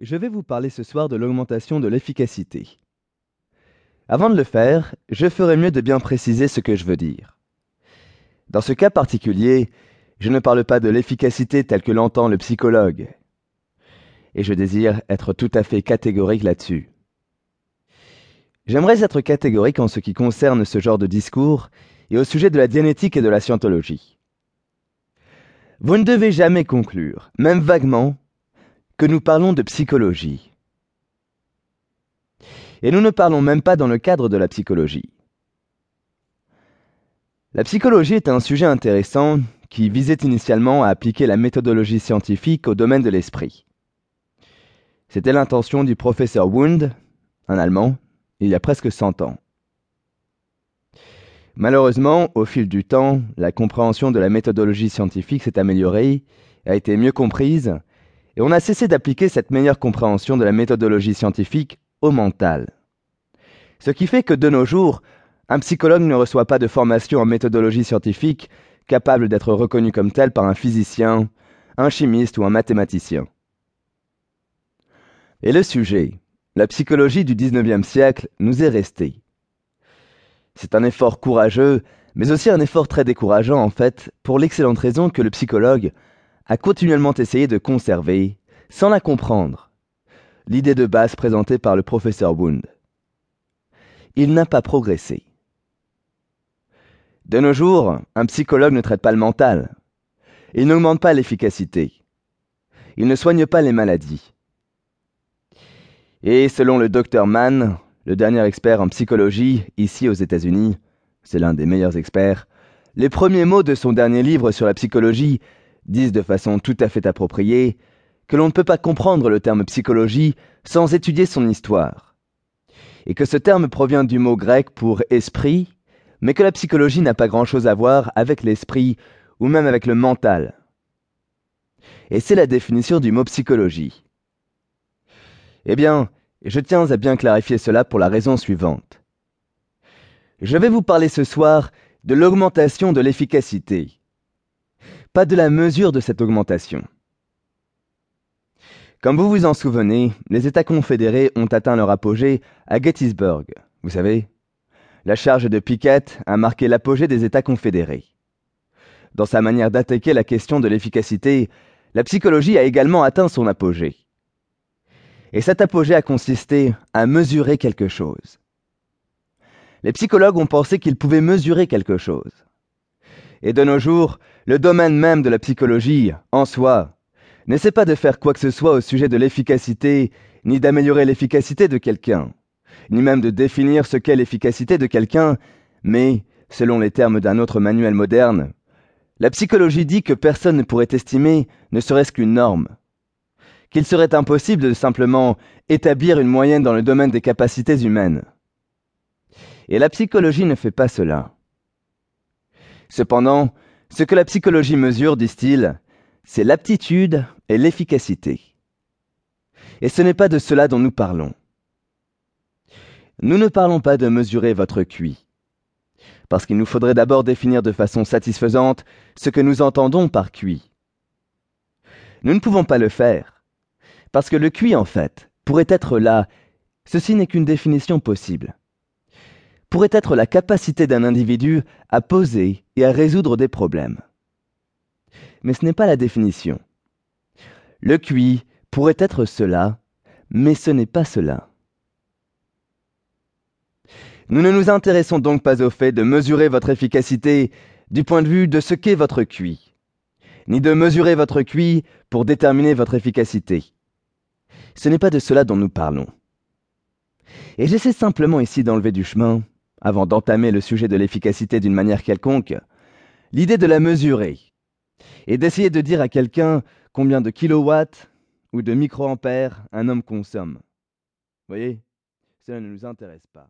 Je vais vous parler ce soir de l'augmentation de l'efficacité. Avant de le faire, je ferai mieux de bien préciser ce que je veux dire. Dans ce cas particulier, je ne parle pas de l'efficacité telle que l'entend le psychologue. Et je désire être tout à fait catégorique là-dessus. J'aimerais être catégorique en ce qui concerne ce genre de discours et au sujet de la dianétique et de la scientologie. Vous ne devez jamais conclure, même vaguement, que nous parlons de psychologie. Et nous ne parlons même pas dans le cadre de la psychologie. La psychologie est un sujet intéressant qui visait initialement à appliquer la méthodologie scientifique au domaine de l'esprit. C'était l'intention du professeur Wundt, un Allemand, il y a presque 100 ans. Malheureusement, au fil du temps, la compréhension de la méthodologie scientifique s'est améliorée, a été mieux comprise, et on a cessé d'appliquer cette meilleure compréhension de la méthodologie scientifique au mental. Ce qui fait que de nos jours, un psychologue ne reçoit pas de formation en méthodologie scientifique capable d'être reconnu comme tel par un physicien, un chimiste ou un mathématicien. Et le sujet, la psychologie du XIXe siècle, nous est resté. C'est un effort courageux, mais aussi un effort très décourageant en fait, pour l'excellente raison que le psychologue a continuellement essayé de conserver, sans la comprendre, l'idée de base présentée par le professeur Wundt. Il n'a pas progressé. De nos jours, un psychologue ne traite pas le mental. Il n'augmente pas l'efficacité. Il ne soigne pas les maladies. Et selon le docteur Mann, le dernier expert en psychologie ici aux États-Unis, c'est l'un des meilleurs experts, les premiers mots de son dernier livre sur la psychologie disent de façon tout à fait appropriée que l'on ne peut pas comprendre le terme psychologie sans étudier son histoire, et que ce terme provient du mot grec pour esprit, mais que la psychologie n'a pas grand-chose à voir avec l'esprit ou même avec le mental. Et c'est la définition du mot psychologie. Eh bien, je tiens à bien clarifier cela pour la raison suivante. Je vais vous parler ce soir de l'augmentation de l'efficacité, pas de la mesure de cette augmentation. Comme vous vous en souvenez, les États confédérés ont atteint leur apogée à Gettysburg. Vous savez, la charge de Pickett a marqué l'apogée des États confédérés. Dans sa manière d'attaquer la question de l'efficacité, la psychologie a également atteint son apogée. Et cet apogée a consisté à mesurer quelque chose. Les psychologues ont pensé qu'ils pouvaient mesurer quelque chose. Et de nos jours, le domaine même de la psychologie, en soi, n'essaie pas de faire quoi que ce soit au sujet de l'efficacité, ni d'améliorer l'efficacité de quelqu'un, ni même de définir ce qu'est l'efficacité de quelqu'un, mais, selon les termes d'un autre manuel moderne, la psychologie dit que personne ne pourrait estimer ne serait-ce qu'une norme, qu'il serait impossible de simplement établir une moyenne dans le domaine des capacités humaines. Et la psychologie ne fait pas cela. Cependant, ce que la psychologie mesure, disent-ils, c'est l'aptitude et l'efficacité. Et ce n'est pas de cela dont nous parlons. Nous ne parlons pas de mesurer votre QI, parce qu'il nous faudrait d'abord définir de façon satisfaisante ce que nous entendons par QI. Nous ne pouvons pas le faire, parce que le QI, en fait, pourrait être là, ceci n'est qu'une définition possible, pourrait être la capacité d'un individu à poser et à résoudre des problèmes. Mais ce n'est pas la définition. Le QI pourrait être cela, mais ce n'est pas cela. Nous ne nous intéressons donc pas au fait de mesurer votre efficacité du point de vue de ce qu'est votre QI, ni de mesurer votre QI pour déterminer votre efficacité. Ce n'est pas de cela dont nous parlons. Et j'essaie simplement ici d'enlever du chemin, avant d'entamer le sujet de l'efficacité d'une manière quelconque, l'idée de la mesurer, et d'essayer de dire à quelqu'un combien de kilowatts ou de microampères un homme consomme. Voyez, cela ne nous intéresse pas.